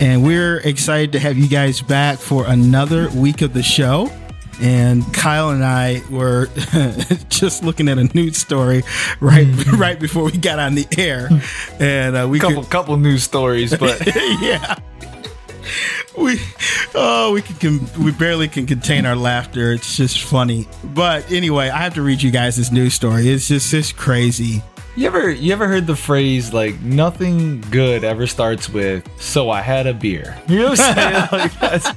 And we're excited to have you guys back for another week of the show. And Kyle and I were just looking at a news story right mm-hmm. right before we got on the air, and uh, we couple could, couple news stories, but yeah, we oh we can we barely can contain our laughter. It's just funny. But anyway, I have to read you guys this news story. It's just just crazy. You ever you ever heard the phrase like nothing good ever starts with so I had a beer? You know what I'm saying? like that's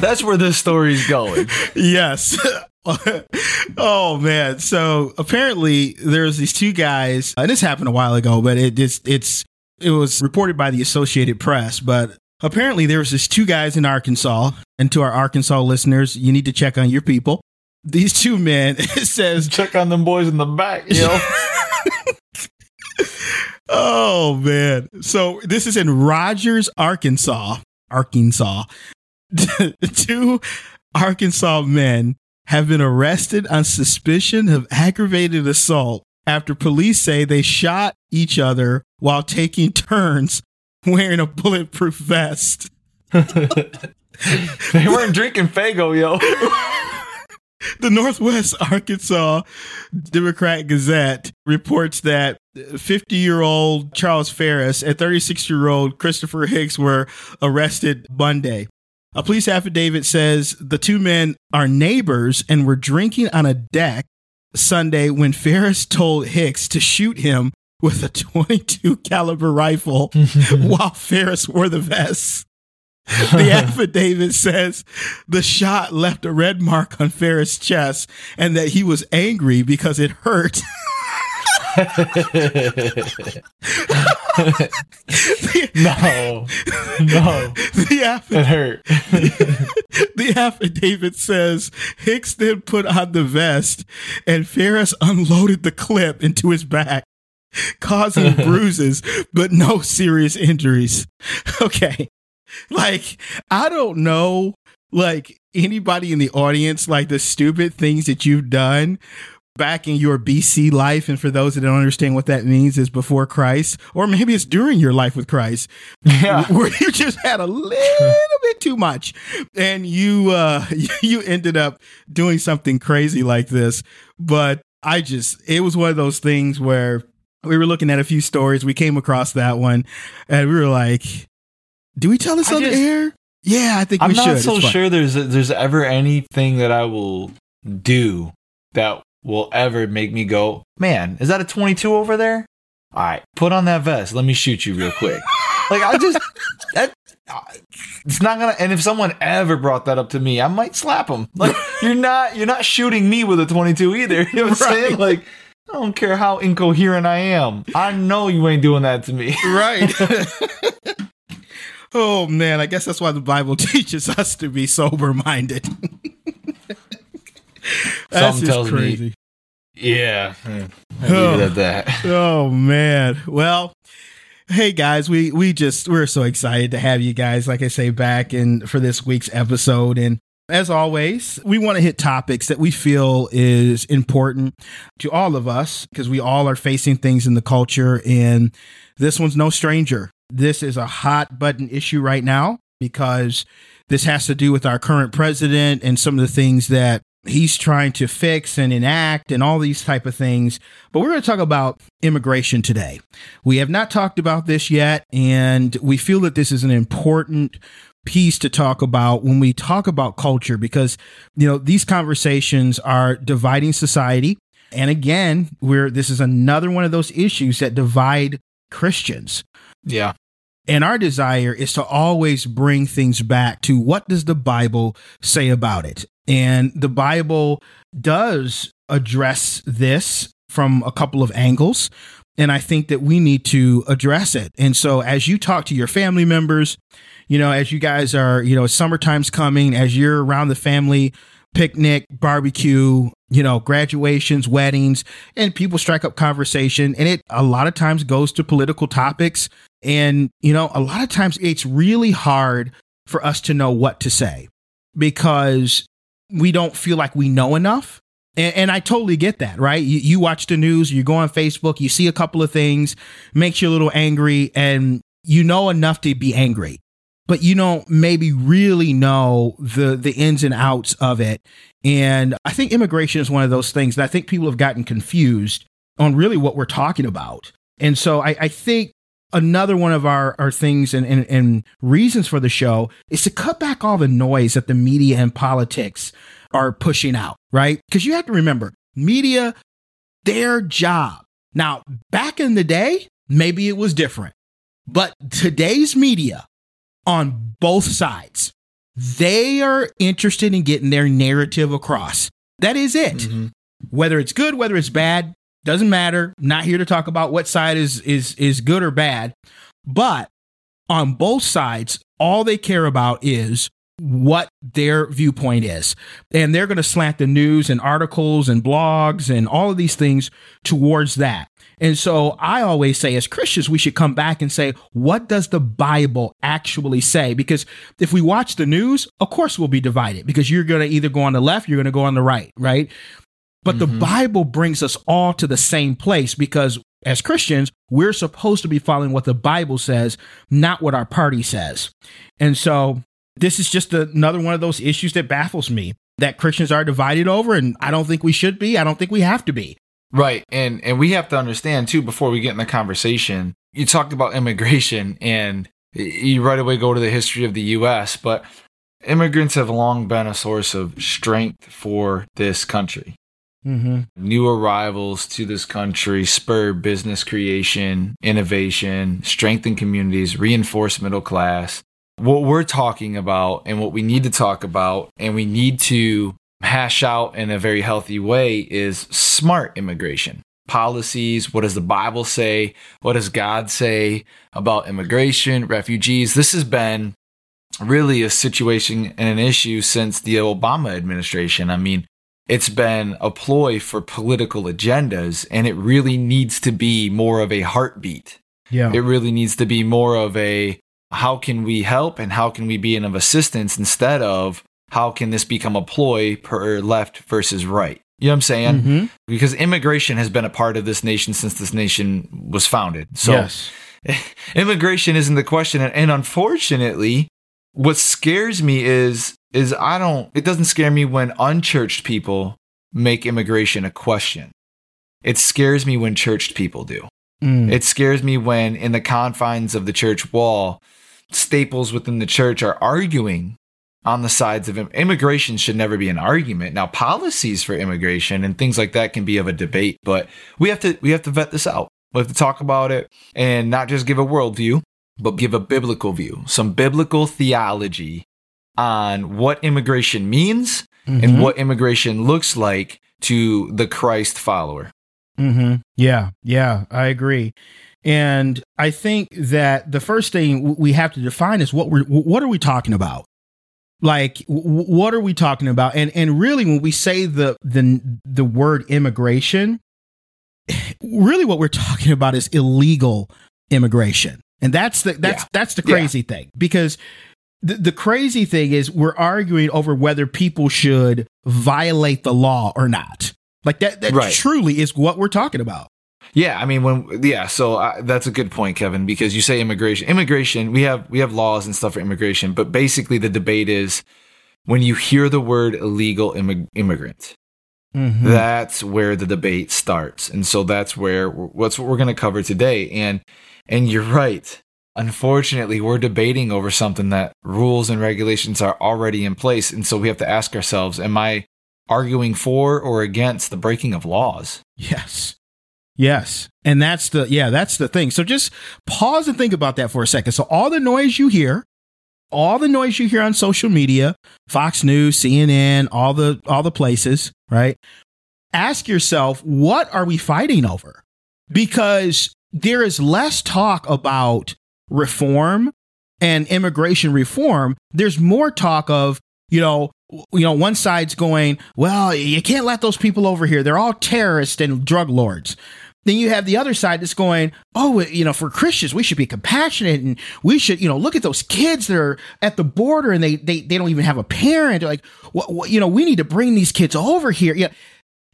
that's where this story's going. Yes. oh man. So apparently there's these two guys and this happened a while ago, but it it's it's it was reported by the Associated Press, but apparently there was this two guys in Arkansas, and to our Arkansas listeners, you need to check on your people. These two men, it says check on them boys in the back, yo. oh man. So this is in Rogers, Arkansas. Arkansas. Two Arkansas men have been arrested on suspicion of aggravated assault after police say they shot each other while taking turns wearing a bulletproof vest. they weren't drinking Faygo, yo. The Northwest Arkansas Democrat Gazette reports that 50 year old Charles Ferris and 36 year old Christopher Hicks were arrested Monday. A police affidavit says the two men are neighbors and were drinking on a deck Sunday when Ferris told Hicks to shoot him with a 22 caliber rifle while Ferris wore the vest. the affidavit says the shot left a red mark on Ferris' chest and that he was angry because it hurt. no, no, the affidavit, it hurt. the affidavit says Hicks then put on the vest and Ferris unloaded the clip into his back, causing bruises but no serious injuries. Okay, like, I don't know, like, anybody in the audience, like the stupid things that you've done back in your BC life. And for those that don't understand what that means, is before Christ, or maybe it's during your life with Christ, yeah. where you just had a little bit too much and you, uh, you ended up doing something crazy like this. But I just, it was one of those things where we were looking at a few stories. We came across that one and we were like, do we tell this I on just, the air? Yeah, I think I'm we should. I'm not so sure there's there's ever anything that I will do that will ever make me go, man, is that a 22 over there? All right, put on that vest. Let me shoot you real quick. like I just that it's not gonna. And if someone ever brought that up to me, I might slap them. Like you're not you're not shooting me with a 22 either. You know what I'm right. saying? Like I don't care how incoherent I am. I know you ain't doing that to me. Right. Oh man, I guess that's why the Bible teaches us to be sober minded. that's just crazy. Me, yeah. Oh, at that. oh man. Well, hey guys, we we just we're so excited to have you guys, like I say, back in for this week's episode. And as always, we want to hit topics that we feel is important to all of us because we all are facing things in the culture, and this one's no stranger this is a hot button issue right now because this has to do with our current president and some of the things that he's trying to fix and enact and all these type of things but we're going to talk about immigration today we have not talked about this yet and we feel that this is an important piece to talk about when we talk about culture because you know these conversations are dividing society And again, we're this is another one of those issues that divide Christians. Yeah. And our desire is to always bring things back to what does the Bible say about it? And the Bible does address this from a couple of angles. And I think that we need to address it. And so as you talk to your family members, you know, as you guys are, you know, summertime's coming, as you're around the family picnic, barbecue, you know, graduations, weddings, and people strike up conversation. And it a lot of times goes to political topics. And, you know, a lot of times it's really hard for us to know what to say because we don't feel like we know enough. And, and, I totally get that, right? You, you watch the news, you go on Facebook, you see a couple of things, makes you a little angry, and you know enough to be angry, but you don't maybe really know the the ins and outs of it. And I think immigration is one of those things that I think people have gotten confused on really what we're talking about. And so I, I think another one of our, our things and, and, and reasons for the show is to cut back all the noise that the media and politics are pushing out, right? Because you have to remember, media, their job. Now, back in the day, maybe it was different, but today's media on both sides, they are interested in getting their narrative across. That is it. Mm-hmm. Whether it's good, whether it's bad, doesn't matter. Not here to talk about what side is is is good or bad, but on both sides, all they care about is what their viewpoint is. And they're going to slant the news and articles and blogs and all of these things towards that. And so I always say, as Christians, we should come back and say, what does the Bible actually say? Because if we watch the news, of course we'll be divided because you're going to either go on the left, you're going to go on the right, right? But mm-hmm. the Bible brings us all to the same place because as Christians, we're supposed to be following what the Bible says, not what our party says. And so this is just another one of those issues that baffles me that Christians are divided over. And I don't think we should be. I don't think we have to be. Right. And and we have to understand too, before we get in the conversation, you talked about immigration and you right away go to the history of the US, but immigrants have long been a source of strength for this country. Mm-hmm. New arrivals to this country spur business creation, innovation, strengthen communities, reinforce middle class. What we're talking about and what we need to talk about and we need to hash out in a very healthy way is smart immigration. Policies, what does the Bible say? What does God say about immigration, refugees? This has been really a situation and an issue since the Obama administration. I mean, it's been a ploy for political agendas and it really needs to be more of a heartbeat. Yeah. It really needs to be more of a how can we help and how can we be of assistance instead of how can this become a ploy per left versus right. You know what I'm saying? Mm-hmm. Because immigration has been a part of this nation since this nation was founded. So yes. immigration isn't the question. And unfortunately, what scares me is is I don't it doesn't scare me when unchurched people make immigration a question. It scares me when churched people do. Mm. It scares me when in the confines of the church wall, staples within the church are arguing on the sides of immigration should never be an argument. Now policies for immigration and things like that can be of a debate, but we have to we have to vet this out. We have to talk about it and not just give a worldview, but give a biblical view, some biblical theology on what immigration means mm-hmm. and what immigration looks like to the Christ follower. Mm-hmm. Yeah, yeah, I agree. And I think that the first thing we have to define is what we're what are we talking about? Like what are we talking about? And and really when we say the the the word immigration, really what we're talking about is illegal immigration. And that's the that's yeah. that's the crazy yeah. thing because the, the crazy thing is we're arguing over whether people should violate the law or not. Like that that right. truly is what we're talking about. Yeah, I mean when yeah, so uh, that's a good point, Kevin, because you say immigration. Immigration, we have we have laws and stuff for immigration, but basically the debate is when you hear the word illegal immig- immigrant. Mm-hmm. That's where the debate starts, and so that's where what's what we're going to cover today. And and you're right. Unfortunately, we're debating over something that rules and regulations are already in place. And so we have to ask ourselves, am I arguing for or against the breaking of laws. Yes. Yes. And that's the, yeah, that's the thing. So just pause and think about that for a second. So all the noise you hear, all the noise you hear on social media, Fox News, CNN, all the, all the places, right? Ask yourself, what are we fighting over? Because there is less talk about reform and immigration reform. There's more talk of, you know, you know, one side's going, well, you can't let those people over here. They're all terrorists and drug lords. Then you have the other side that's going, oh, you know, for Christians, we should be compassionate and we should, you know, look at those kids that are at the border and they they, they don't even have a parent. Like, what, what, you know, we need to bring these kids over here. Yeah,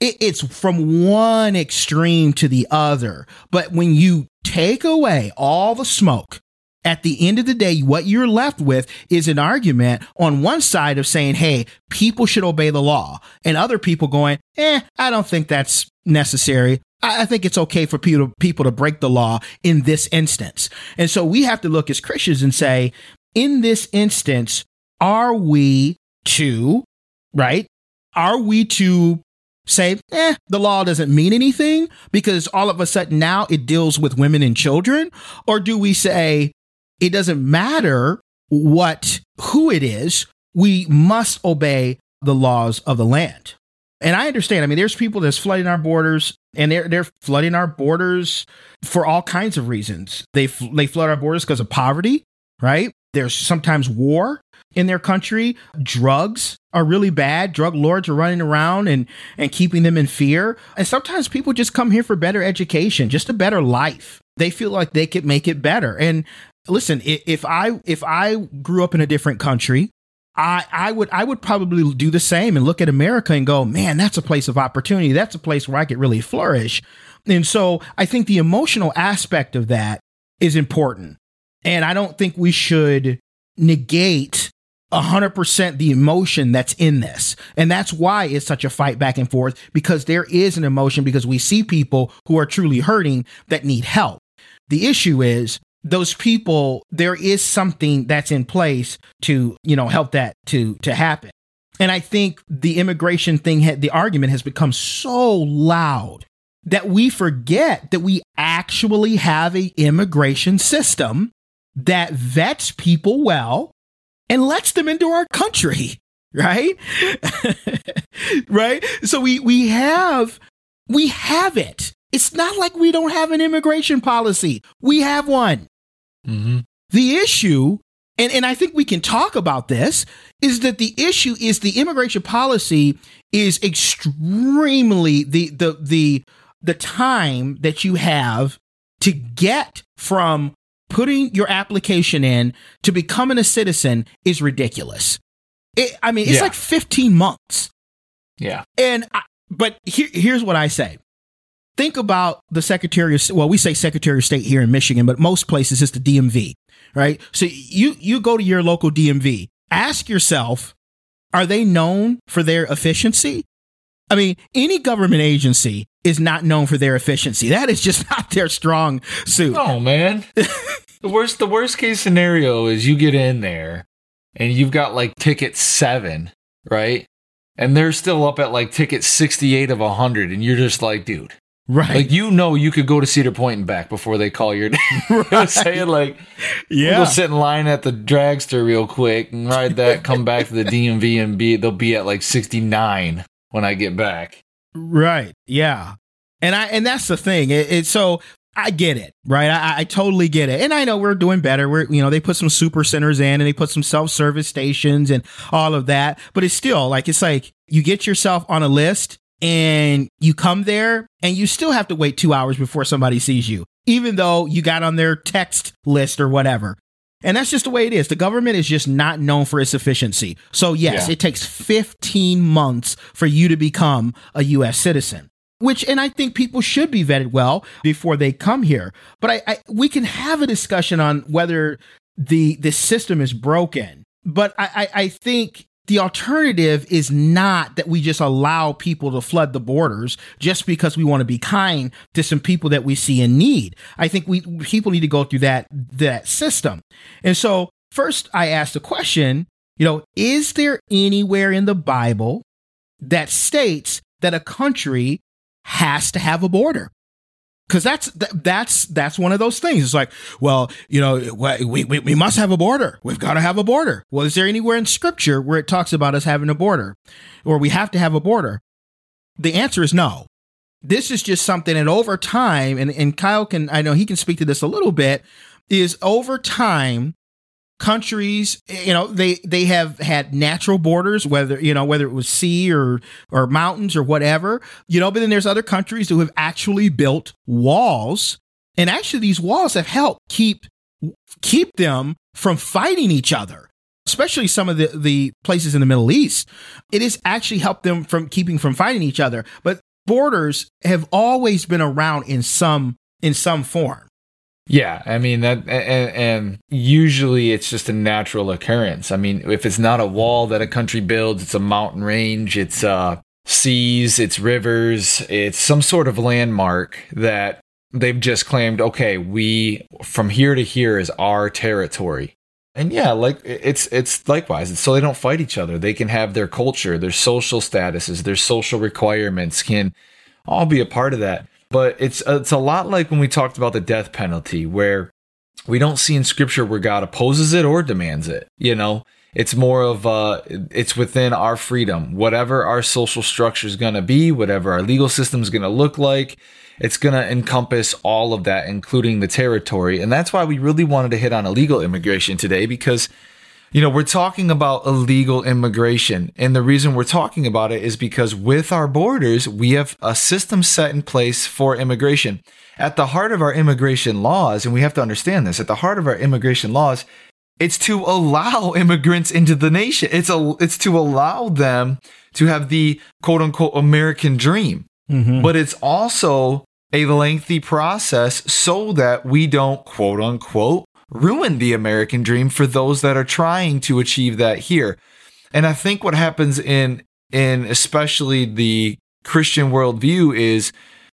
it, it's from one extreme to the other. But when you take away all the smoke at the end of the day, what you're left with is an argument on one side of saying, hey, people should obey the law, and other people going, eh, I don't think that's necessary. I think it's okay for people, people to break the law in this instance. And so we have to look as Christians and say, in this instance, are we to, right? Are we to say, eh, the law doesn't mean anything because all of a sudden now it deals with women and children? Or do we say, it doesn't matter what, who it is, we must obey the laws of the land. And I understand. I mean, there's people that's flooding our borders, and they're they're flooding our borders for all kinds of reasons. They they flood our borders because of poverty, right? There's sometimes war in their country. Drugs are really bad. Drug lords are running around and and keeping them in fear. And sometimes people just come here for better education, just a better life. They feel like they could make it better. And listen, if I if I grew up in a different country, I, I would I would probably do the same and look at America and go, man, that's a place of opportunity. That's a place where I could really flourish. And so I think the emotional aspect of that is important. And I don't think we should negate 100% the emotion that's in this. And that's why it's such a fight back and forth because there is an emotion because we see people who are truly hurting that need help. The issue is those people there is something that's in place to you know help that to to happen and i think the immigration thing had the argument has become so loud that we forget that we actually have a immigration system that vets people well and lets them into our country right right so we we have we have it it's not like we don't have an immigration policy. We have one. Mm-hmm. The issue, and, and I think we can talk about this, is that the issue is the immigration policy is extremely the the the the time that you have to get from putting your application in to becoming a citizen is ridiculous. It, I mean, it's yeah. like 15 months. Yeah. And I, but here, here's what I say think about the Secretary of well, we say Secretary of State here in Michigan, but most places it's the DMV, right? So you you go to your local DMV, ask yourself, are they known for their efficiency? I mean, any government agency is not known for their efficiency. That is just not their strong suit. Oh man. the worst the worst case scenario is you get in there and you've got like ticket 7, right? And they're still up at like ticket 68 of 100 and you're just like, dude, Right. Like you know you could go to Cedar Point and back before they call your name. right. I'm saying like yeah. We'll go sit in line at the dragster real quick and ride that, come back to the DMV and be they'll be at like 69 when I get back. Right. Yeah. And I and that's the thing. It, it so I get it, right? I, I, totally get it, and I know we're doing better. We're, you know, they put some super centers in, and they put some self service stations and all of that. But it's still like it's like you get yourself on a list, and you come there and you still have to wait two hours before somebody sees you, even though you got on their text list or whatever. And that's just the way it is. The government is just not known for its efficiency. So, yes, yeah. it takes 15 months for you to become a U.S. citizen. Which, and I think people should be vetted well before they come here. But I, I we can have a discussion on whether the the system is broken. But I, I, I think the alternative is not that we just allow people to flood the borders just because we want to be kind to some people that we see in need. I think we people need to go through that that system. And so first I asked the question, you know, is there anywhere in the Bible that states that a country has to have a border because that's that's that's one of those things. It's like, well, you know, we, we we must have a border. We've got to have a border. Well, is there anywhere in Scripture where it talks about us having a border, or we have to have a border? The answer is no. This is just something that over time, and and Kyle can I know he can speak to this a little bit. Is over time, countries you know they they have had natural borders whether you know whether it was sea or or mountains or whatever you know but then there's other countries who have actually built walls. And actually these walls have helped keep keep them from fighting each other especially some of the the places in the middle east. It has actually helped them from keeping from fighting each other. But borders have always been around in some in some form yeah, I mean that, and, and, usually it's just a natural occurrence. I mean, if it's not a wall that a country builds, it's a mountain range, it's uh, seas, it's rivers, it's some sort of landmark that they've just claimed. Okay, we from here to here is our territory. And yeah, like it's it's likewise. So they don't fight each other. They can have their culture, their social statuses, their social requirements can all be a part of that. But it's it's a lot like when we talked about the death penalty, where we don't see in scripture where God opposes it or demands it. You know, it's more of uh, it's within our freedom. Whatever our social structure is going to be, whatever our legal system is going to look like, it's going to encompass all of that, including the territory. And that's why we really wanted to hit on illegal immigration today, because you know, we're talking about illegal immigration. And the reason we're talking about it is because with our borders, we have a system set in place for immigration. At the heart of our immigration laws, and we have to understand this, at the heart of our immigration laws, it's to allow immigrants into the nation. It's a, it's to allow them to have the quote unquote American dream. Mm-hmm. But it's also a lengthy process so that we don't quote unquote ruin the American dream for those that are trying to achieve that here. And I think what happens in in especially the Christian worldview is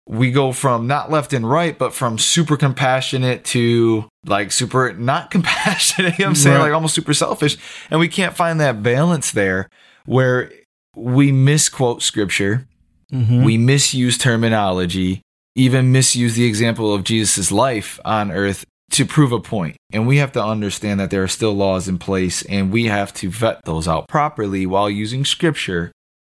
we go from not left and right, but from super compassionate to like super not compassionate. You know I'm saying? Right. Like almost super selfish. And we can't find that balance there where we misquote scripture, mm-hmm. we misuse terminology, even misuse the example of Jesus' life on earth to prove a point. And we have to understand that there are still laws in place and we have to vet those out properly while using scripture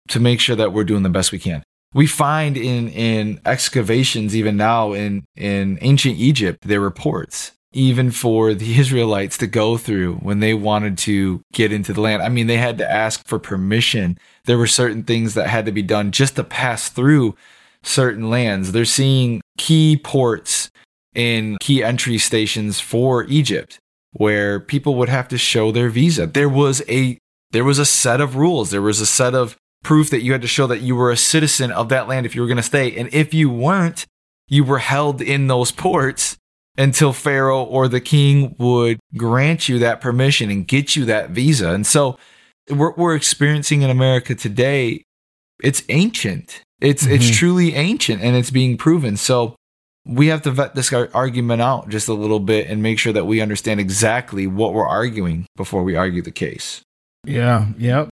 to make sure that we're doing the best we can. We find in, in excavations, even now in, in ancient Egypt, there are reports, even for the Israelites to go through when they wanted to get into the land. I mean, they had to ask for permission. There were certain things that had to be done just to pass through certain lands. They're seeing key ports in key entry stations for Egypt where people would have to show their visa. There was a there was a set of rules. There was a set of proof that you had to show that you were a citizen of that land if you were going to stay. And if you weren't, you were held in those ports until Pharaoh or the king would grant you that permission and get you that visa. And so what we're experiencing in America today, it's ancient. It's mm-hmm. it's truly ancient and it's being proven. So we have to vet this argument out just a little bit and make sure that we understand exactly what we're arguing before we argue the case. Yeah, yep.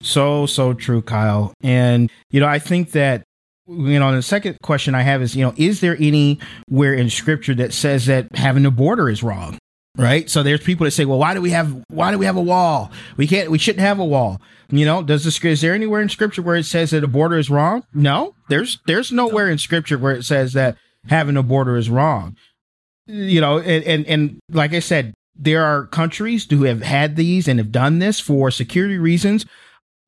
So, so true, Kyle. And, you know, I think that, you know, the second question I have is, you know, is there anywhere in scripture that says that having a border is wrong? Right. So there's people that say, well, why do we have, why do we have a wall? We can't, we shouldn't have a wall. You know, does this, is there anywhere in scripture where it says that a border is wrong? No, there's, there's nowhere in scripture where it says that having a border is wrong. You know, and, and, and like I said, there are countries who have had these and have done this for security reasons.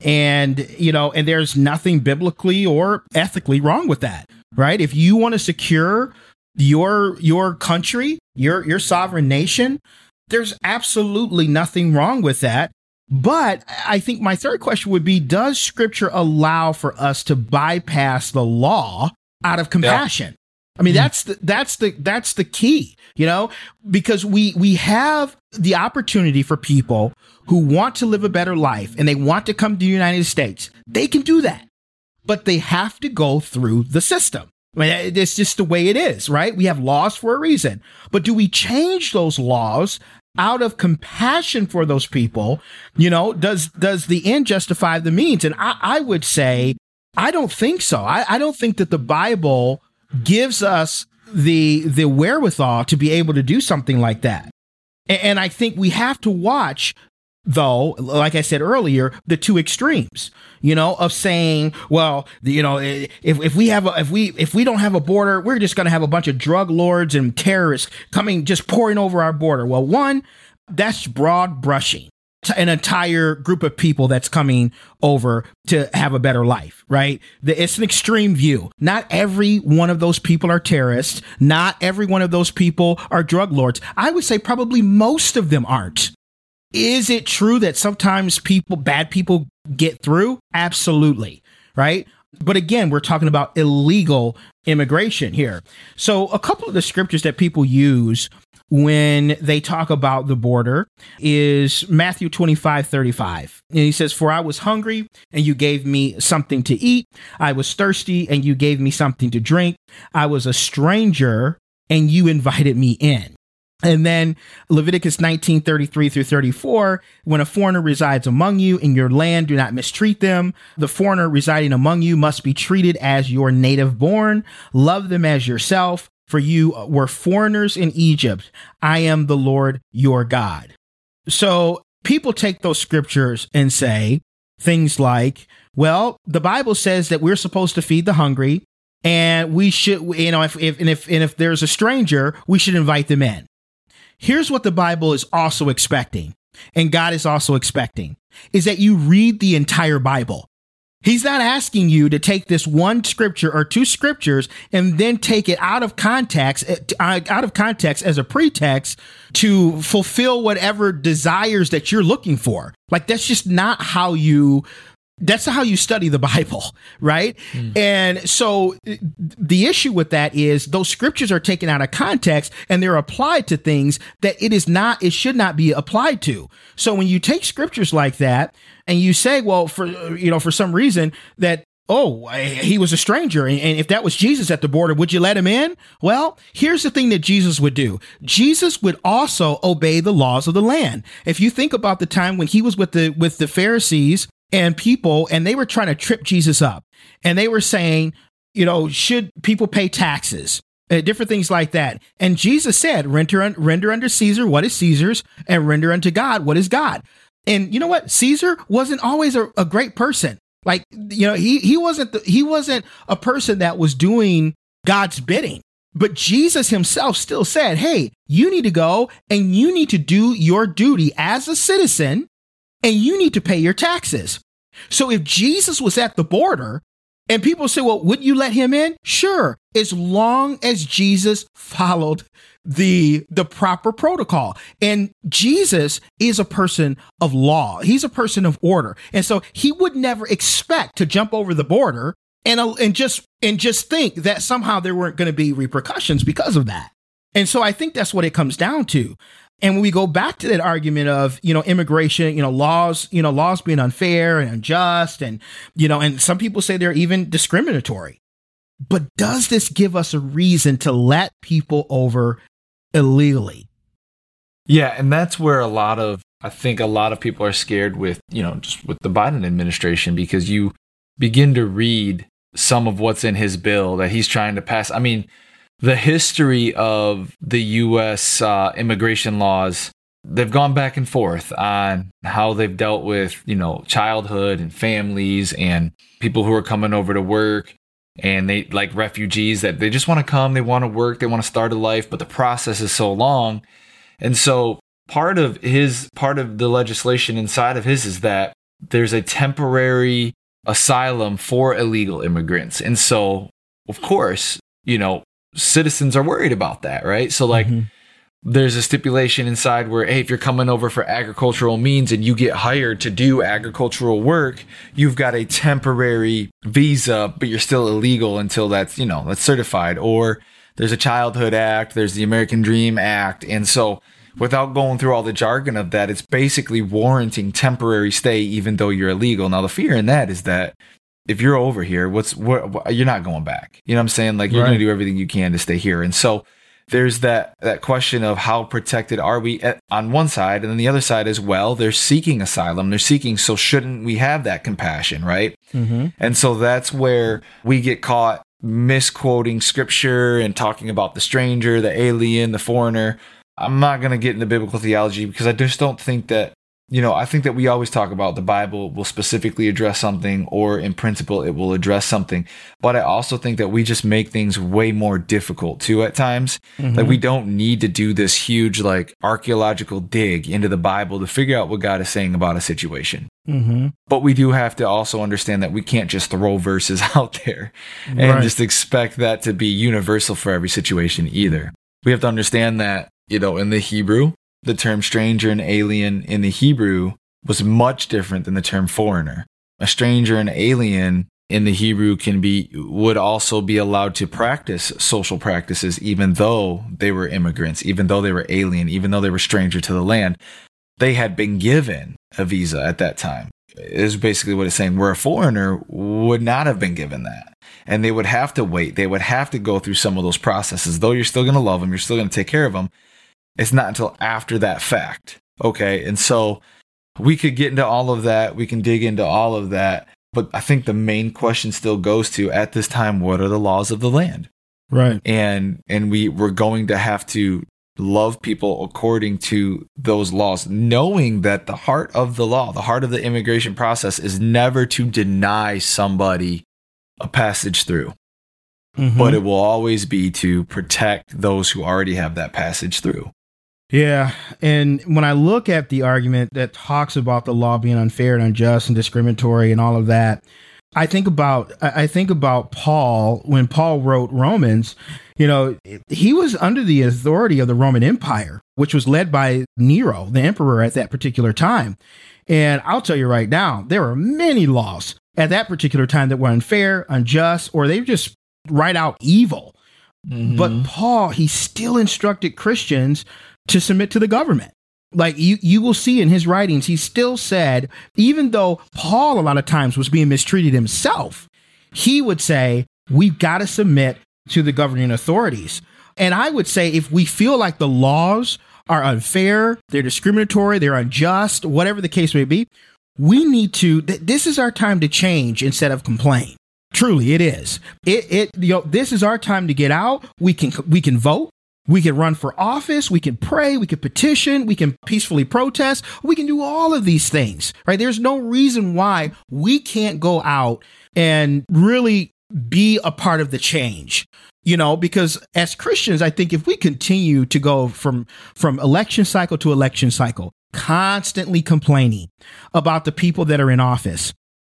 And, you know, and there's nothing biblically or ethically wrong with that, right? If you want to secure your your country, your your sovereign nation, there's absolutely nothing wrong with that. But I think my third question would be Does scripture allow for us to bypass the law out of compassion? I mean, hmm. that's the, that's the, that's the key, you know, because we, we have the opportunity for people who want to live a better life and they want to come to the United States. They can do that, but they have to go through the system. I mean, it's just the way it is, right? We have laws for a reason, but do we change those laws out of compassion for those people, you know, does does the end justify the means? And I, I would say I don't think so. I, I don't think that the Bible gives us the the wherewithal to be able to do something like that. And, and I think we have to watch though, like I said earlier, the two extremes, you know, of saying, well, you know, if, if we have a, if we, if we don't have a border, we're just going to have a bunch of drug lords and terrorists coming, just pouring over our border. Well, one, that's broad brushing an entire group of people that's coming over to have a better life, right? It's an extreme view. Not every one of those people are terrorists. Not every one of those people are drug lords. I would say probably most of them aren't. Is it true that sometimes people, bad people get through? Absolutely. Right. But again, we're talking about illegal immigration here. So a couple of the scriptures that people use when they talk about the border is Matthew 25, 35. And he says, For I was hungry and you gave me something to eat. I was thirsty and you gave me something to drink. I was a stranger and you invited me in. And then Leviticus 19, 33 through 34, when a foreigner resides among you in your land, do not mistreat them. The foreigner residing among you must be treated as your native born. Love them as yourself, for you were foreigners in Egypt. I am the Lord your God. So people take those scriptures and say things like, well, the Bible says that we're supposed to feed the hungry and we should, you know, if, if, and if, and if there's a stranger, we should invite them in. Here's what the Bible is also expecting, and God is also expecting, is that you read the entire Bible. He's not asking you to take this one scripture or two scriptures and then take it out of context, uh, out of context as a pretext to fulfill whatever desires that you're looking for. Like that's just not how you that's how you study the Bible, right? Mm. And so the issue with that is those scriptures are taken out of context and they're applied to things that it is not, it should not be applied to. So when you take scriptures like that and you say, well, for, you know, for some reason that oh, he was a stranger. And if that was Jesus at the border, would you let him in? Well, here's the thing that Jesus would do. Jesus would also obey the laws of the land. If you think about the time when he was with the, with the Pharisees and people, and they were trying to trip Jesus up. And they were saying, you know, should people pay taxes? Uh, different things like that. And Jesus said, render, render unto Caesar what is Caesar's, and render unto God what is God. And you know what? Caesar wasn't always a, a great person. Like, you know, he, he wasn't, the, he wasn't a person that was doing God's bidding. But Jesus himself still said, Hey, you need to go and you need to do your duty as a citizen and you need to pay your taxes. So if Jesus was at the border and people say, well, would you let him in? Sure, as long as Jesus followed the the proper protocol. And Jesus is a person of law. He's a person of order. And so he would never expect to jump over the border and uh, and just and just think that somehow there weren't going to be repercussions because of that. And so I think that's what it comes down to. And when we go back to that argument of, you know, immigration, you know, laws, you know, laws being unfair and unjust and, you know, and some people say they're even discriminatory. But does this give us a reason to let people over illegally? Yeah, and that's where a lot of I think a lot of people are scared with, you know, just with the Biden administration because you begin to read some of what's in his bill that he's trying to pass. I mean, the history of the U.S. Uh, immigration laws, they've gone back and forth on how they've dealt with, you know, childhood and families and people who are coming over to work and they like refugees that they just want to come, they want to work, they want to start a life, but the process is so long. And so part of his, part of the legislation inside of his is that there's a temporary asylum for illegal immigrants. And so, of course, you know, citizens are worried about that, right? So like mm-hmm. there's a stipulation inside where hey, if you're coming over for agricultural means and you get hired to do agricultural work, you've got a temporary visa, but you're still illegal until that's, you know, that's certified or there's a childhood act, there's the American Dream Act, and so without going through all the jargon of that, it's basically warranting temporary stay even though you're illegal. Now the fear in that is that if you're over here, what's what, you're not going back. You know what I'm saying? Like you're right. going to do everything you can to stay here. And so there's that that question of how protected are we at, on one side and then the other side as well they're seeking asylum they're seeking so shouldn't we have that compassion right Mm-hmm. and so that's where we get caught misquoting scripture and talking about the stranger the alien the foreigner i'm not going to get into biblical theology because i just don't think that you know, I think that we always talk about the Bible will specifically address something, or in principle, it will address something. But I also think that we just make things way more difficult too at times. Like, we don't need to do this huge, like, archaeological dig into the Bible to figure out what God is saying about a situation. Mm-hmm. But we do have to also understand that we can't just throw verses out there and Right. just expect that to be universal for every situation either. We have to understand that, you know, in the Hebrew, the term stranger and alien in the Hebrew was much different than the term foreigner. A stranger and alien in the Hebrew can be would also be allowed to practice social practices even though they were immigrants, even though they were alien, even though they were stranger to the land. They had been given a visa at that time. Is basically what it's saying. Where a foreigner would not have been given that. And they would have to wait. They would have to go through some of those processes. Though you're still going to love them, you're still going to take care of them. It's not until after that fact. Okay. And so we could get into all of that. We can dig into all of that. But I think the main question still goes to at this time, what are the laws of the land? Right. And and we we're going to have to love people according to those laws, knowing that the heart of the law, the heart of the immigration process is never to deny somebody a passage through Mhm. but it will always be to protect those who already have that passage through. Yeah. And when I look at the argument that talks about the law being unfair and unjust and discriminatory and all of that, I think about I think about Paul when Paul wrote Romans, you know, he was under the authority of the Roman Empire, which was led by Nero, the emperor at that particular time. And I'll tell you right now, there were many laws at that particular time that were unfair, unjust, or they were just right out evil. But mm-hmm. Paul, he still instructed Christians to submit to the government. Like you, you will see in his writings, he still said, even though Paul a lot of times was being mistreated himself, he would say, we've got to submit to the governing authorities. And I would say, if we feel like the laws are unfair, they're discriminatory, they're unjust, whatever the case may be, we need to, th- this is our time to change instead of complain. Truly, it is. It, it, you know, this is our time to get out. We can, we can vote. We can run for office. We can pray. We can petition. We can peacefully protest. We can do all of these things, right? There's no reason why we can't go out and really be a part of the change. You know, because as Christians, I think if we continue to go from from election cycle to election cycle, constantly complaining about the people that are in office,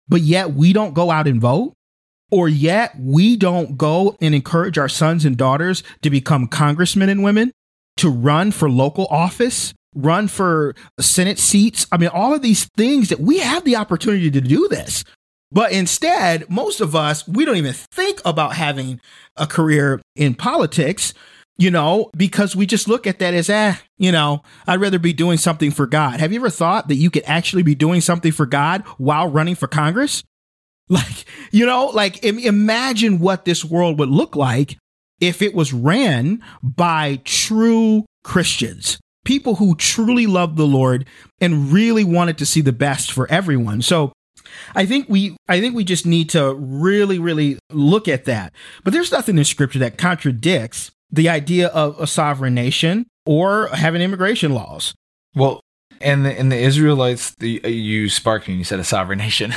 but yet we don't go out and vote, or yet we don't go and encourage our sons and daughters to become congressmen and women, to run for local office, run for Senate seats. I mean, all of these things that we have the opportunity to do this. But instead, most of us, we don't even think about having a career in politics, you know, because we just look at that as, eh, you know, I'd rather be doing something for God. Have you ever thought that you could actually be doing something for God while running for Congress? Like, you know, like im- imagine what this world would look like if it was ran by true Christians, people who truly loved the Lord and really wanted to see the best for everyone. So I think we I think we just need to really really look at that. But there's nothing in scripture that contradicts the idea of a sovereign nation or having immigration laws. Well, and the, and the Israelites, the, uh, you sparked me. You said a sovereign nation,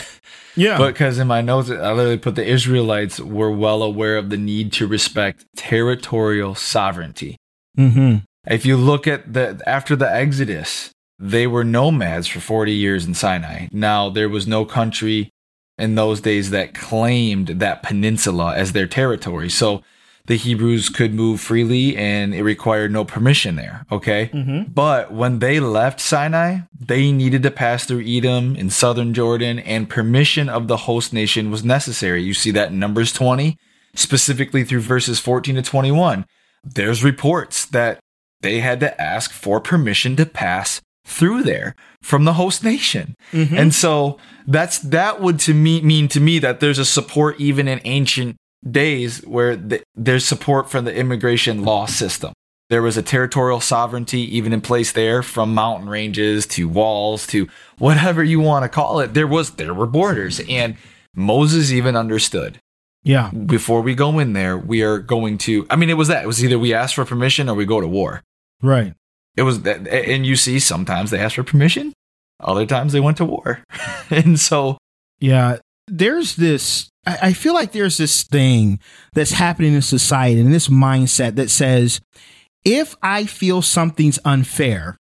Yeah. but because in my notes I literally put the Israelites were well aware of the need to respect territorial sovereignty. mm-hmm. If you look at the after the Exodus, they were nomads for 40 years in Sinai. Now, there was no country in those days that claimed that peninsula as their territory. So the Hebrews could move freely and it required no permission there. Okay. Mm-hmm. But when they left Sinai, they needed to pass through Edom in southern Jordan, and permission of the host nation was necessary. You see that in Numbers 20, specifically through verses 14 to 21. There's reports that they had to ask for permission to pass through there from the host nation. Mm-hmm. And so that's that would to me mean to me that there's a support even in ancient days where th- there's support from the immigration law system. There was a territorial sovereignty even in place there from mountain ranges to walls to whatever you want to call it. There was there were borders and Moses even understood. Yeah. Before we go in there, we are going to I mean it was that. It was either we ask for permission or we go to war. Right. It was that and you see sometimes they ask for permission, other times they went to war. and so Yeah. There's this I I feel like there's this thing that's happening in society and this mindset that says if I feel something's unfair,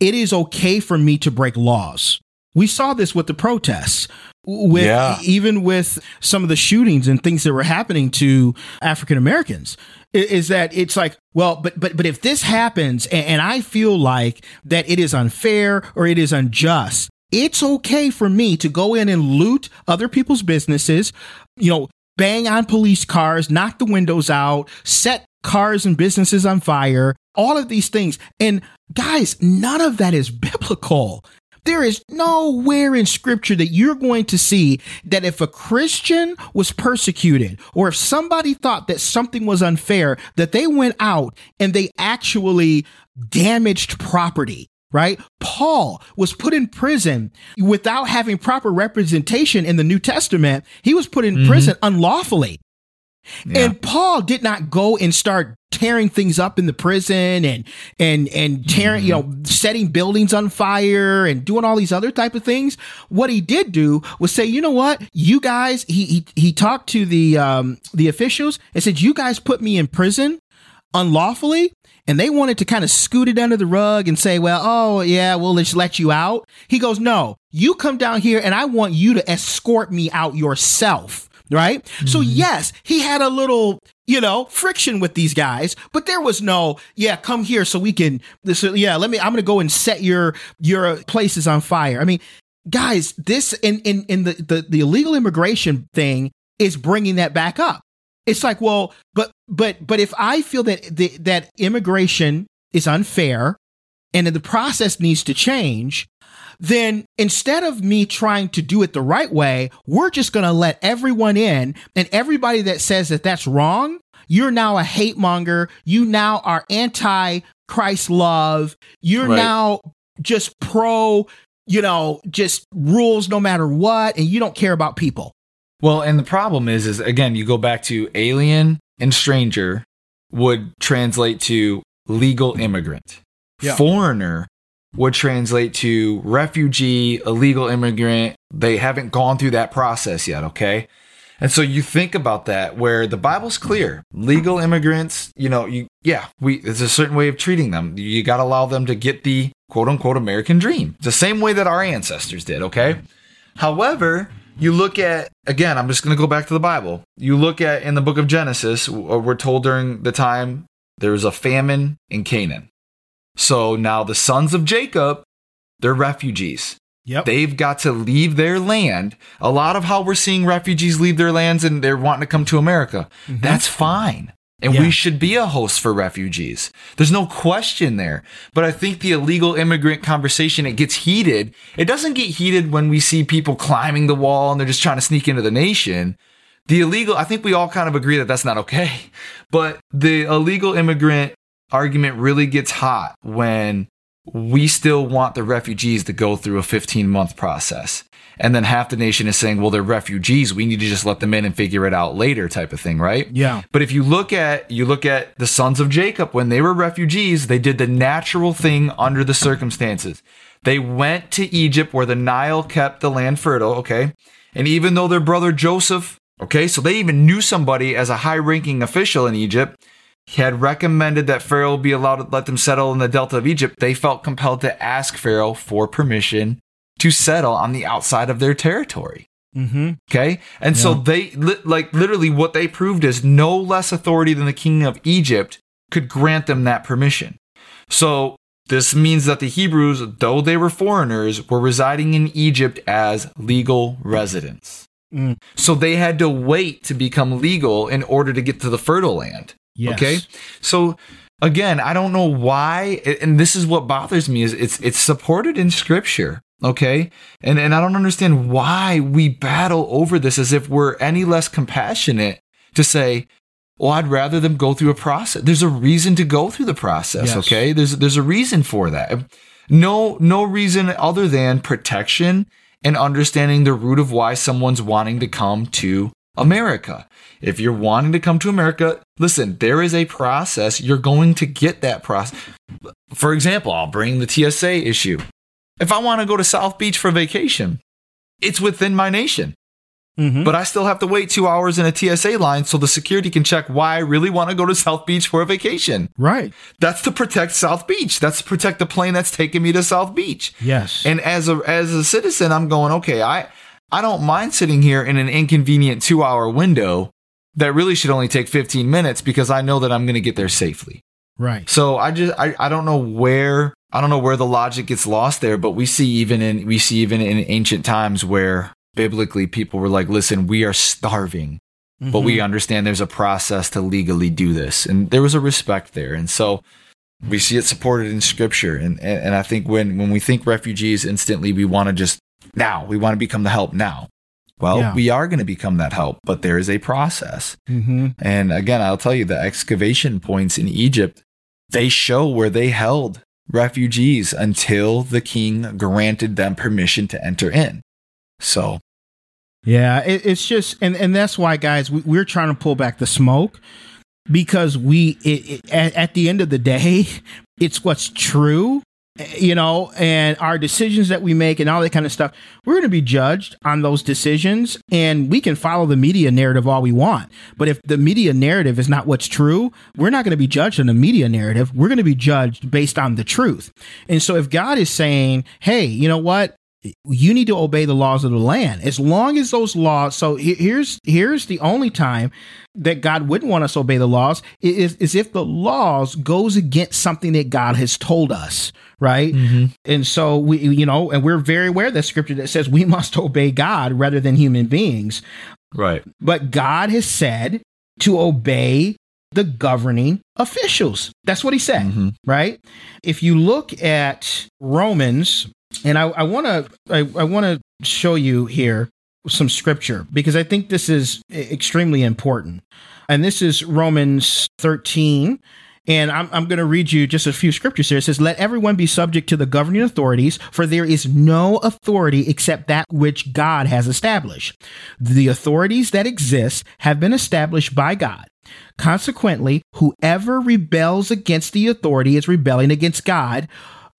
it is okay for me to break laws. We saw this with the protests, with Yeah. even with some of the shootings and things that were happening to African Americans. Is that it's like, well, but but but if this happens and, and I feel like that it is unfair or it is unjust, it's okay for me to go in and loot other people's businesses, you know, bang on police cars, knock the windows out, set cars and businesses on fire, all of these things. And guys, none of that is biblical. There is nowhere in scripture that you're going to see that if a Christian was persecuted or if somebody thought that something was unfair, that they went out and they actually damaged property. Right? Paul was put in prison without having proper representation in the New Testament. He was put in prison unlawfully. yeah. And Paul did not go and start tearing things up in the prison and and and tearing, you know, setting buildings on fire and doing all these other type of things. What he did do was say, you know what, you guys. He he he talked to the um the officials and said, you guys put me in prison unlawfully. And they wanted to kind of scoot it under the rug and say, well, oh, yeah, we'll just let you out. He goes, no, you come down here and I want you to escort me out yourself. Right. So, mm-hmm. yes, he had a little, you know, friction with these guys, but there was no, yeah, come here so we can, this, yeah, let me, I'm going to go and set your, your places on fire. I mean, guys, this in, in, in the, the, the illegal immigration thing is bringing that back up. It's like, well, but but but if I feel that the, that immigration is unfair and that the process needs to change, then instead of me trying to do it the right way, we're just going to let everyone in, and everybody that says that that's wrong, you're now a hate monger. You now are anti Christ love. You're Right. now just pro, you know, just rules no matter what, and you don't care about people. Well, and the problem is, is again, you go back to alien and stranger would translate to legal immigrant. Yeah. Foreigner would translate to refugee, illegal immigrant. They haven't gone through that process yet, okay? And so you think about that where the Bible's clear. Legal immigrants, you know, you yeah, we there's a certain way of treating them. You got to allow them to get the quote unquote American dream. It's the same way that our ancestors did, okay? However, you look at again, I'm just going to go back to the Bible. You look at in the book of Genesis, w- uh, we're told during the time there was a famine in Canaan. So now the sons of Jacob, they're refugees. Yep. They've got to leave their land. A lot of how we're seeing refugees leave their lands and they're wanting to come to America. Mm-hmm. That's fine. And Yeah. we should be a host for refugees. There's no question there. But I think the illegal immigrant conversation, it gets heated. It doesn't get heated when we see people climbing the wall and they're just trying to sneak into the nation. The illegal, I think we all kind of agree that that's not okay. But the illegal immigrant argument really gets hot when we still want the refugees to go through a 15 month process. And then half the nation is saying, well, they're refugees. We need to just let them in and figure it out later, type of thing, right? Yeah. But if you look at you look at the sons of Jacob when they were refugees, they did the natural thing under the circumstances. They went to Egypt where the Nile kept the land fertile, okay? And even though their brother Joseph, okay, so they even knew somebody as a high-ranking official in Egypt, had recommended that Pharaoh be allowed to let them settle in the delta of Egypt, they felt compelled to ask Pharaoh for permission to settle on the outside of their territory. Mm-hmm. Okay. And so they, li- like, literally, what they proved is no less authority than the king of Egypt could grant them that permission. So this means that the Hebrews, though they were foreigners, were residing in Egypt as legal residents. Mm. So they had to wait to become legal in order to get to the fertile land. Yes. Okay. So again, I don't know why, and this is what bothers me is it's it's supported in scripture. Okay. And and I don't understand why we battle over this as if we're any less compassionate to say, well, I'd rather them go through a process. There's a reason to go through the process. Yes. Okay. There's, there's a reason for that. No, no reason other than protection and understanding the root of why someone's wanting to come to America. If you're wanting to come to America, listen, there is a process. You're going to get that process. For example, I'll bring the TSA issue. If I want to go to South Beach for vacation, it's within my nation. Mhm. But I still have to wait two hours in a TSA line so the security can check why I really want to go to South Beach for a vacation. right. That's to protect South Beach. That's to protect the plane that's taking me to South Beach. Yes. And as a as a citizen, I'm going, okay, I I don't mind sitting here in an inconvenient two hour window that really should only take 15 minutes because I know that I'm going to get there safely. right. So I just I, I don't know where I don't know where the logic gets lost there, but we see even in we see even in ancient times where biblically people were like, listen, we are starving, but we Mhm. understand there's a process to legally do this. And there was a respect there. And so we see it supported in scripture. And and, and I think when when we think refugees instantly we want to just now, we want to become the help now. Well, Yeah. we are going to become that help, but there is a process. Mhm. And again, I'll tell you the excavation points in Egypt, they show where they held refugees until the king granted them permission to enter in. So, Yeah, it, it's just, and and that's why, guys, we, we're trying to pull back the smoke because we, it, it, at, at the end of the day, it's what's true, you know, and our decisions that we make and all that kind of stuff. We're going to be judged on those decisions, and we can follow the media narrative all we want. But if the media narrative is not what's true, we're not going to be judged on the media narrative. We're going to be judged based on the truth. And so, if God is saying, "Hey, you know what?" You need to obey the laws of the land as long as those laws so here's here's the only time that god wouldn't want us to obey the laws is, is if the laws goes against something that god has told us right and so we you know and we're very aware of that scripture that says we must obey god rather than human beings right. but god has said to obey the governing officials that's what he said Mhm. right? If you look at Romans, and I, want to I, want to show you here some scripture because I think this is extremely important. And this is Romans 13. And I'm, I'm going to read you just a few scriptures here. It says, Let everyone be subject to the governing authorities, for there is no authority except that which God has established. The authorities that exist have been established by God. Consequently, whoever rebels against the authority is rebelling against God,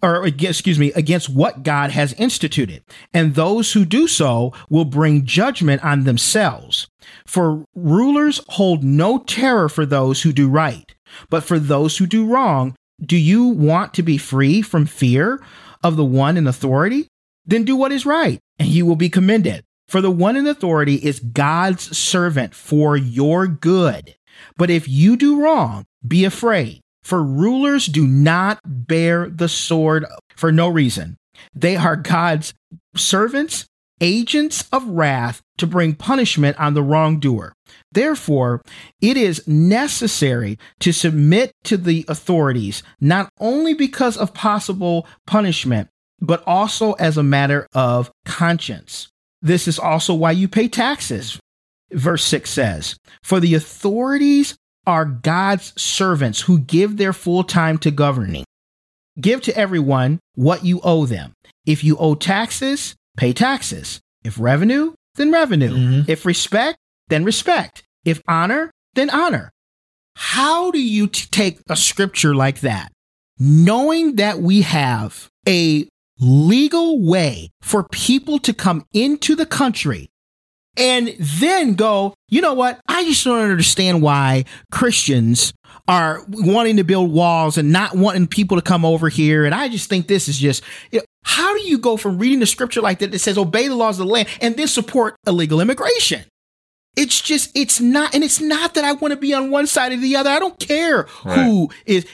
or excuse me, against what God has instituted. And those who do so will bring judgment on themselves. For rulers hold no terror for those who do right, but for those who do wrong, do you want to be free from fear of the one in authority? Then do what is right, and you will be commended. For the one in authority is God's servant for your good. But if you do wrong, be afraid, for rulers do not bear the sword for no reason. They are God's servants, agents of wrath to bring punishment on the wrongdoer. Therefore, it is necessary to submit to the authorities, not only because of possible punishment, but also as a matter of conscience. This is also why you pay taxes. Verse 6 says, For the authorities are God's servants who give their full time to governing. Give to everyone what you owe them. If you owe taxes, pay taxes. If revenue, then revenue. Mhm. If respect, then respect. If honor, then honor. How do you t- take a scripture like that, knowing that we have a legal way for people to come into the country and then go, you know what? I just don't understand why Christians are wanting to build walls and not wanting people to come over here. And I just think this is just, you know, how do you go from reading the scripture like that that says obey the laws of the land and then support illegal immigration? It's just, it's not, and it's not that I want to be on one side or the other. I don't care who is.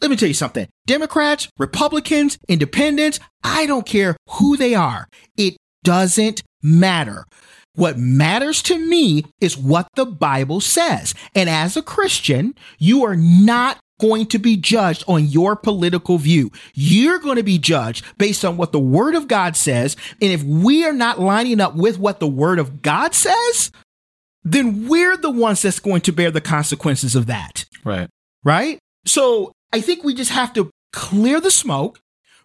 Let me tell you something Democrats, Republicans, Independents, I don't care who they are. It doesn't matter. What matters to me is what the Bible says. And as a Christian, you are not going to be judged on your political view. You're going to be judged based on what the Word of God says. And if we are not lining up with what the Word of God says, then we're the ones that's going to bear the consequences of that. Right. Right? So I think we just have to clear the smoke,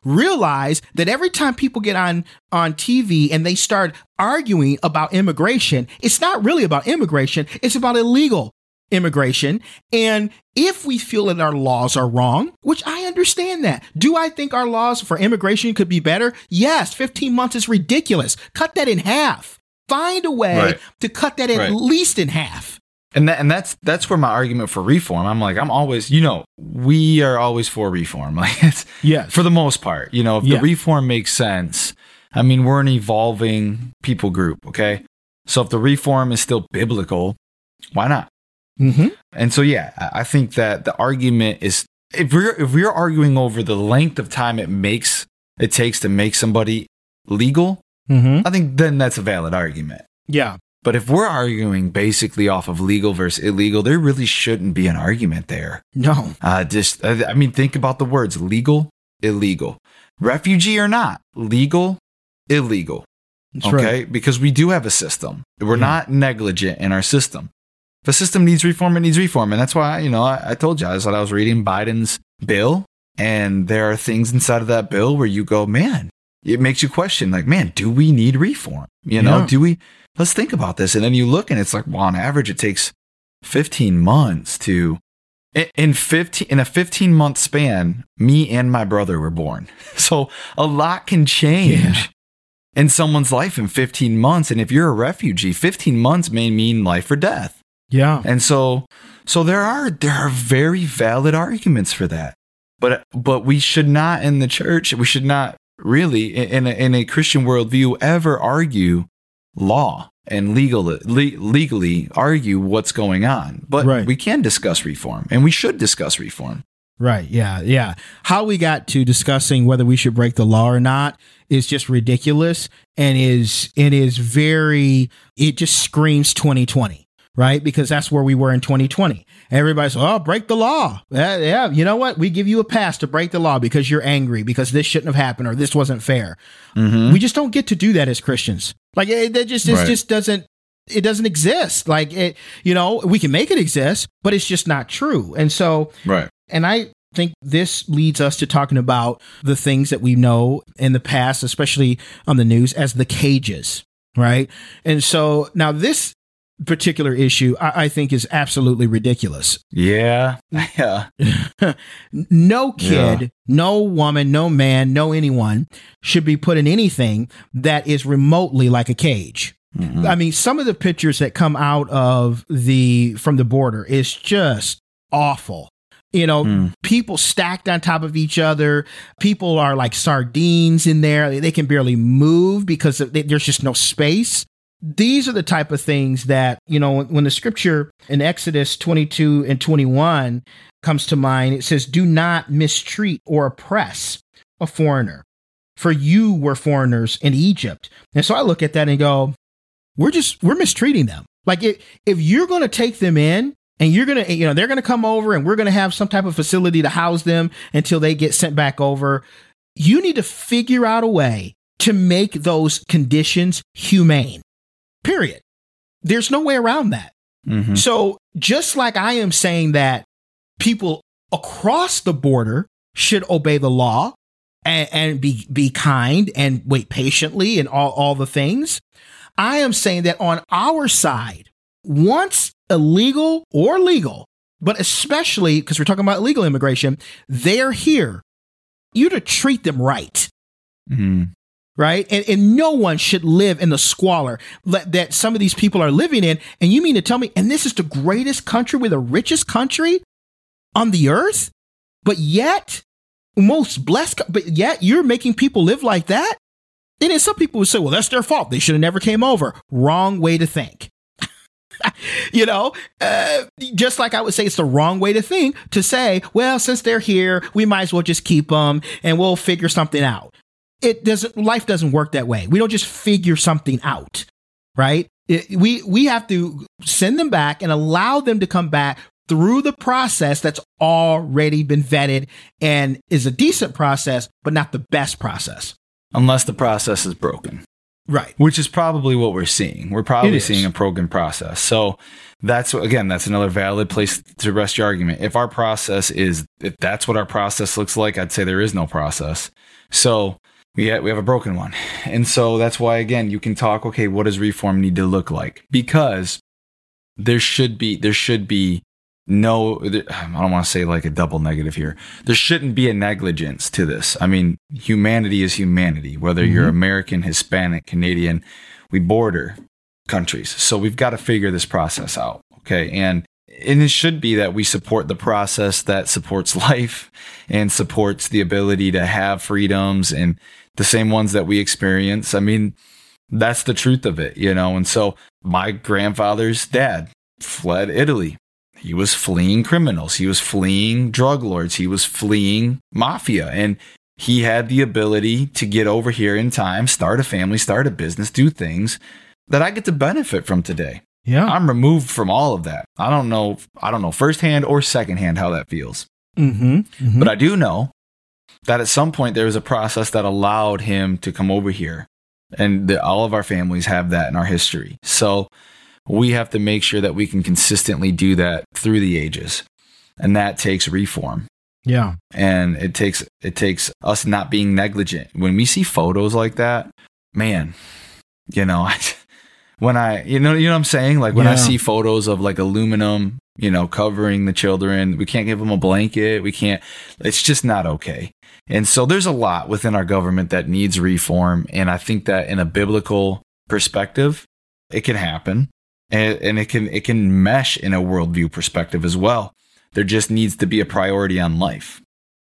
realize that every time people get on on TV and they start arguing about immigration, it's not really about immigration, it's about illegal immigration. And if we feel that our laws are wrong, which I understand that, do I think our laws for immigration could be better? Yes, 15 months is ridiculous. Cut that in half. Find a way Right. to cut that at Right. least in half. And that, and that's that's where my argument for reform. I'm like, I'm always, you know, we are always for reform. Like it's Yes. for the most part. You know, if Yeah. the reform makes sense, I mean, we're an evolving people group, okay? So if the reform is still biblical, why not? mm-hmm. And so yeah, I I think that the argument is if we're if we're arguing over the length of time it makes it takes to make somebody legal, Mm-hmm. I think then that's a valid argument. Yeah. But if we're arguing basically off of legal versus illegal, there really shouldn't be an argument there. No. Uh, just, I I mean, think about the words legal, illegal, refugee or not, legal, illegal. That's okay. right. Because we do have a system. We're Yeah. not negligent in our system. If a system needs reform, it needs reform. And that's why, you know, I, I told you, I thought I was reading Biden's bill, and there are things inside of that bill where you go, man, it makes you question, like, man, do we need reform? You know, Yeah. do we? Let's think about this. And then you look, and it's like, well, on average, it takes 15 months to. in- In 15 in a 15 month span, me and my brother were born. So a lot can change Yeah. in someone's life in 15 months. And if you're a refugee, 15 months may mean life or death. Yeah. And so, so there are there are very valid arguments for that. But but we should not in the church. We should not really in a, in a Christian worldview ever argue law and legal le, legally argue what's going on. But Right. we can discuss reform, and we should discuss reform. Right. Yeah. Yeah. How we got to discussing whether we should break the law or not is just ridiculous and is it is very it just screams 2020 right because that's where we were in 2020 everybody's oh break the law yeah, yeah you know what we give you a pass to break the law because you're angry because this shouldn't have happened or this wasn't fair Mm-hmm. we just don't get to do that as christians like it, that just it Right. just doesn't it doesn't exist like it you know we can make it exist but it's just not true and so Right. and I think this leads us to talking about the things that we know in the past, especially on the news, as the cages, right? And so now this particular issue, I, I think, is absolutely ridiculous. Yeah. Yeah. No kid, no woman, no man, no anyone should be put in anything that is remotely like a cage. Mhm. I mean, some of the pictures that come out of the from the border is just awful. You know, Mm. people stacked on top of each other. People are like sardines in there. They can barely move because there's just no space. These are the type of things that, you know, when the scripture in Exodus 22 and 21 comes to mind, it says, Do not mistreat or oppress a foreigner, for you were foreigners in Egypt. And so I look at that and go, we're just we're mistreating them. Like if if you're going to take them in and you're going to you know they're going to come over and we're going to have some type of facility to house them until they get sent back over, you need to figure out a way to make those conditions humane. Period. There's no way around that. Mhm. So, just like I am saying that people across the border should obey the law and, and be be kind and wait patiently and all, all the things, I am saying that on our side, once illegal or legal, but especially because we're talking about illegal immigration, they're here. You to treat them right Mhm. Right? And, and no one should live in the squalor that, some of these people are living in. And you mean to tell me, and this is the greatest country, we're the richest country on the earth, but yet most blessed, but yet you're making people live like that? And then some people would say, well, that's their fault. They should have never came over. Wrong way to think. you know, uh, just like I would say it's the wrong way to think to say, well, since they're here, we might as well just keep them and we'll figure something out it doesn't life doesn't work that way we don't just figure something out right It- we we have to send them back and allow them to come back through the process that's already been vetted and is a decent process but not the best process Unless the process is broken. Right. which is probably what we're seeing. We're probably seeing a broken process. So that's again, that's another valid place to rest your argument. If our process is, if that's what our process looks like, I'd say there is no process. So we have, we have a broken one, and so that's why again you can talk. Okay, what does reform need to look like? Because there should be there should be no i don't want to say like a double negative here. There shouldn't be a negligence to this. I mean humanity is humanity whether you're mm-hmm. american hispanic canadian we border countries. So we've got to figure this process out okay? And and it should be that we support the process that supports life and supports the ability to have freedoms and the same ones that we experience i mean that's the truth of it you know and so my grandfather's dad fled italy he was fleeing criminals. He was fleeing drug lords. He was fleeing mafia. And he had the ability to get over here in time, start a family, start a business, do things that I get to benefit from today. Yeah. I'm removed from all of that. I don't know, I don't know firsthand or secondhand how that feels. Mm-hmm. But I do know that at some point there was a process that allowed him to come over here. And that all of our families have that in our history. So we have to make sure that we can consistently do that through the ages. And that takes reform. yeah. And it takes it takes us not being negligent. When we see photos like that, man, you know, when I you know you know what I'm saying? Like when I see photos of like aluminum, you know, covering the children, we can't give them a blanket, we can't it's just not okay. And so there's a lot within our government that needs reform and I think that in a biblical perspective, it can happen and, and it can it can mesh in a worldview perspective as well. There just needs to be a priority on life.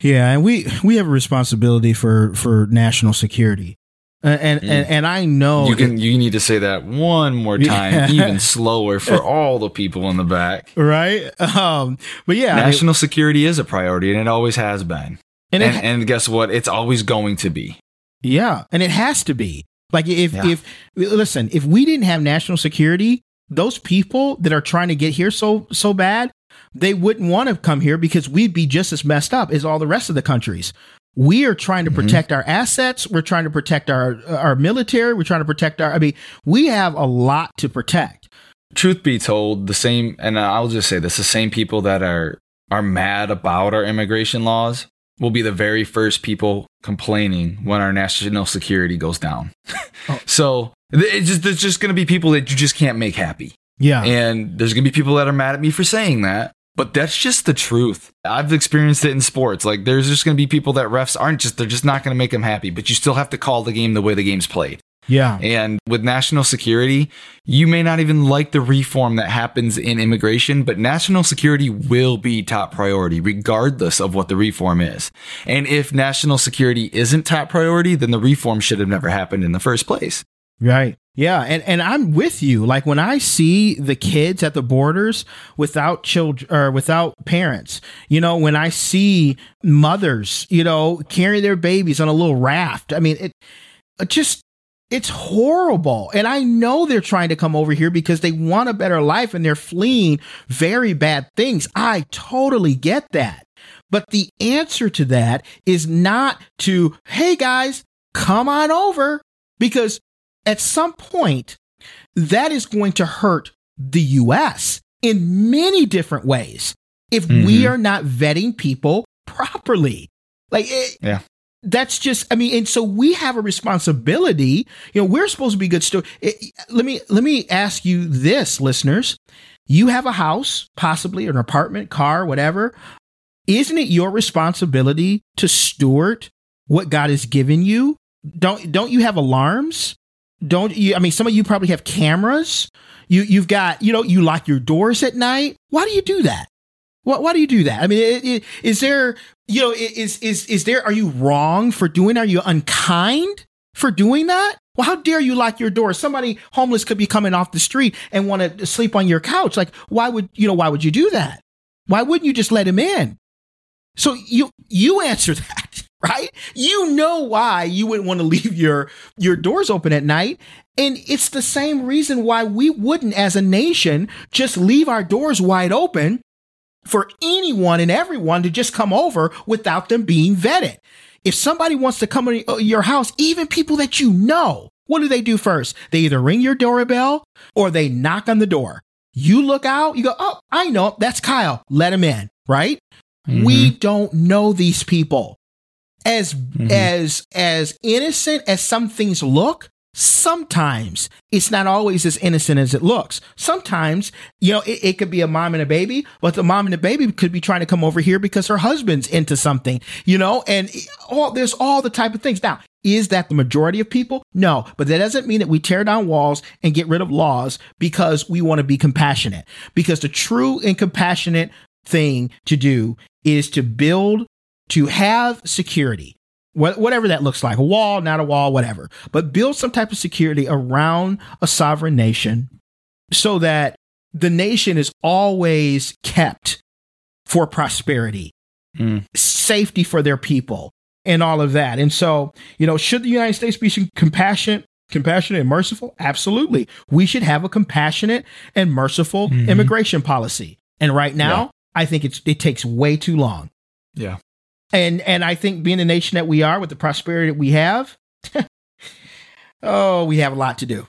Yeah, and we we have a responsibility for for national security, and and and I know you can you need to say that one more time, Yeah. even slower for all the people in the back. right. Um, but yeah, I mean, National security is a priority, and it always has been. and, And, it, and, guess what? It's always going to be. yeah, and it has to be like if Yeah. if listen, if we didn't have national security, those people that are trying to get here so so bad, they wouldn't want to come here because we'd be just as messed up as all the rest of the countries. We are trying to Mhm. protect our assets. We're trying to protect our our military. We're trying to protect our. I mean, we have a lot to protect. Truth be told, the same, and I'll just say this: the same people that are are mad about our immigration laws will be the very first people complaining when our national security goes down. Oh. so it's just there's just going to be people that you just can't make happy. Yeah, And there's going to be people that are mad at me for saying that, but that's just the truth. I've experienced it in sports. Like there's just going to be people that refs aren't just they're just not going to make them happy, but you still have to call the game the way the game's played. yeah, And with national security, you may not even like the reform that happens in immigration, but national security will be top priority regardless of what the reform is. And if national security isn't top priority, then the reform should have never happened in the first place. Right. Yeah, and and I'm with you. Like when I see the kids at the borders without children or without parents, you know, when I see mothers, you know, carrying their babies on a little raft. I mean, it, it just it's horrible. And I know they're trying to come over here because they want a better life and they're fleeing very bad things. I totally get that. But the answer to that is not to, hey guys, come on over because at some point, that is going to hurt the US in many different ways if we Mhm. are not vetting people properly. Like, it, Yeah. That's just, I mean, and so we have a responsibility. You know, we're supposed to be good stewards. Let me let me ask you this, listeners. You have a house, possibly an apartment, car, whatever. Isn't it your responsibility to steward what God has given you? Don't don't you have alarms? Don't you? I mean, some of you probably have cameras. You you've got you know you lock your doors at night. Why do you do that? Why, why do you do that? I mean, it, it, is there you know is is is there are you wrong for doing? Are you unkind for doing that? Well, how dare you lock your door? Somebody homeless could be coming off the street and want to sleep on your couch. Like, why would you know? Why would you do that? Why wouldn't you just let him in? So you you answer that, right? You know why you wouldn't want to leave your your doors open at night. And it's the same reason why we wouldn't as a nation just leave our doors wide open for anyone and everyone to just come over without them being vetted. If somebody wants to come in your house, even people that you know, what do they do first? They either ring your doorbell or they knock on the door. You look out, you go, oh, I know, that's Kyle. Let him in, right? Mhm. We don't know these people. As Mhm. as as innocent as some things look, sometimes it's not always as innocent as it looks. Sometimes, you know, it, it could be a mom and a baby, but the mom and the baby could be trying to come over here because her husband's into something, you know, and all there's all the type of things. Now, is that the majority of people? No, but that doesn't mean that we tear down walls and get rid of laws because we want to be compassionate. Because the true and compassionate thing to do is to build, to have security, Wha- whatever that looks like a wall, not a wall, whatever, but build some type of security around a sovereign nation so that the nation is always kept for prosperity, Mm. safety for their people, and all of that. And so, you know, should the United States be compassionate? Compassionate and merciful? Absolutely. We should have a compassionate and merciful Mhm. immigration policy. And right now, I think it's it takes way too long. Yeah. And and I think being the nation that we are with the prosperity that we have, oh, we have a lot to do.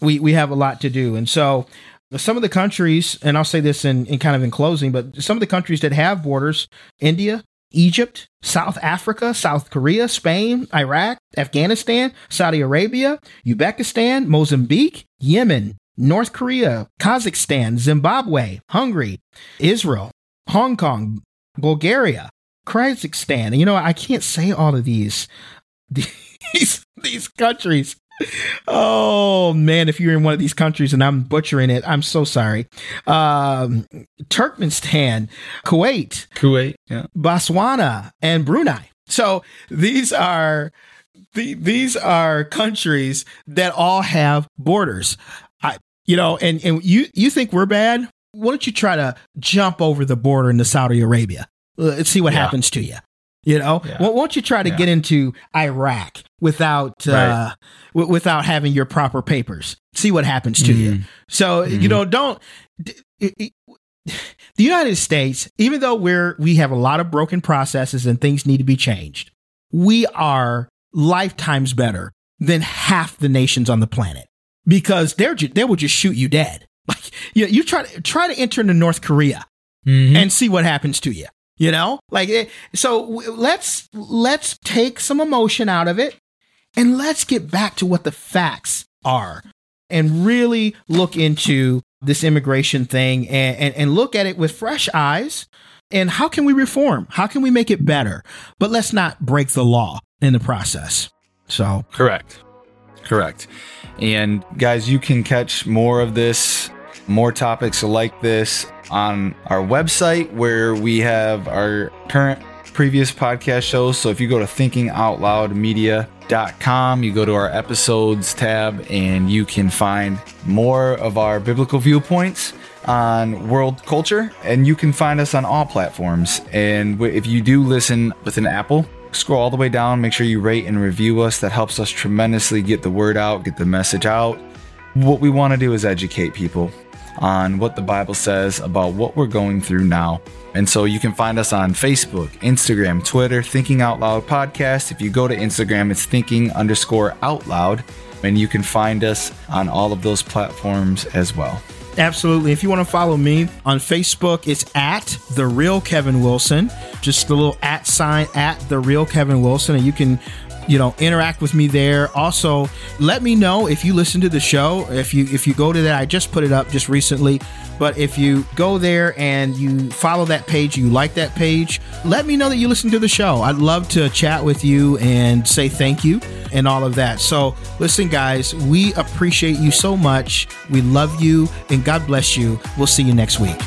We we have a lot to do. And so uh, some of the countries, and I'll say this in, in kind of in closing, but some of the countries that have borders, India, Egypt, South Africa, South Korea, Spain, Iraq, Afghanistan, Saudi Arabia, Uzbekistan, Mozambique, Yemen, North Korea, Kazakhstan, Zimbabwe, Hungary, Israel, Hong Kong, Bulgaria, Kazakhstan. You know, I can't say all of these these these countries. Oh man, if you're in one of these countries and I'm butchering it, I'm so sorry. Um, Turkmenistan, Kuwait, Kuwait. Yeah. Botswana, and Brunei. So these are the, these are countries that all have borders. I, you know, and and you you think we're bad? Why don't you try to jump over the border into Saudi Arabia? Let's see what Yeah. happens to you. You know, Yeah. why don't you try to Yeah. get into Iraq without uh, w- without having your proper papers? See what happens to you. Mhm. So you Mhm. know, don't. d- it- it- the United States, even though we're we have a lot of broken processes and things need to be changed, we are lifetimes better than half the nations on the planet because they're ju- they will just shoot you dead. Like you, you try to try to enter into North Korea Mhm. and see what happens to you. You know, like it, so. w- Let's let's take some emotion out of it, and let's get back to what the facts are, and really look into this immigration thing and, and, and look at it with fresh eyes. And how can we reform? How can we make it better? But let's not break the law in the process. So Correct. Correct. And guys, you can catch more of this, more topics like this on our website where we have our current previous podcast shows. So if you go to thinkingoutloudmedia.com, you go to our episodes tab and you can find more of our biblical viewpoints on world culture and you can find us on all platforms. And if you do listen with an Apple, scroll all the way down, make sure you rate and review us. That helps us tremendously get the word out, get the message out. What we want to do is educate people on what the Bible says about what we're going through now. And so you can find us on Facebook, Instagram, Twitter, Thinking Out Loud Podcast. If you go to Instagram, it's thinking underscore out loud. And you can find us on all of those platforms as well. Absolutely. If you want to follow me on Facebook, it's at the real Kevin Wilson. Just the little at sign at the real Kevin Wilson, and you can, you know, interact with me there. Also, let me know if you listen to the show. If you if you go to that, I just put it up just recently. But if you go there and you follow that page, you like that page, let me know that you listen to the show. I'd love to chat with you and say thank you and all of that. So, listen, guys, we appreciate you so much. We love you and God bless you. We'll see you next week.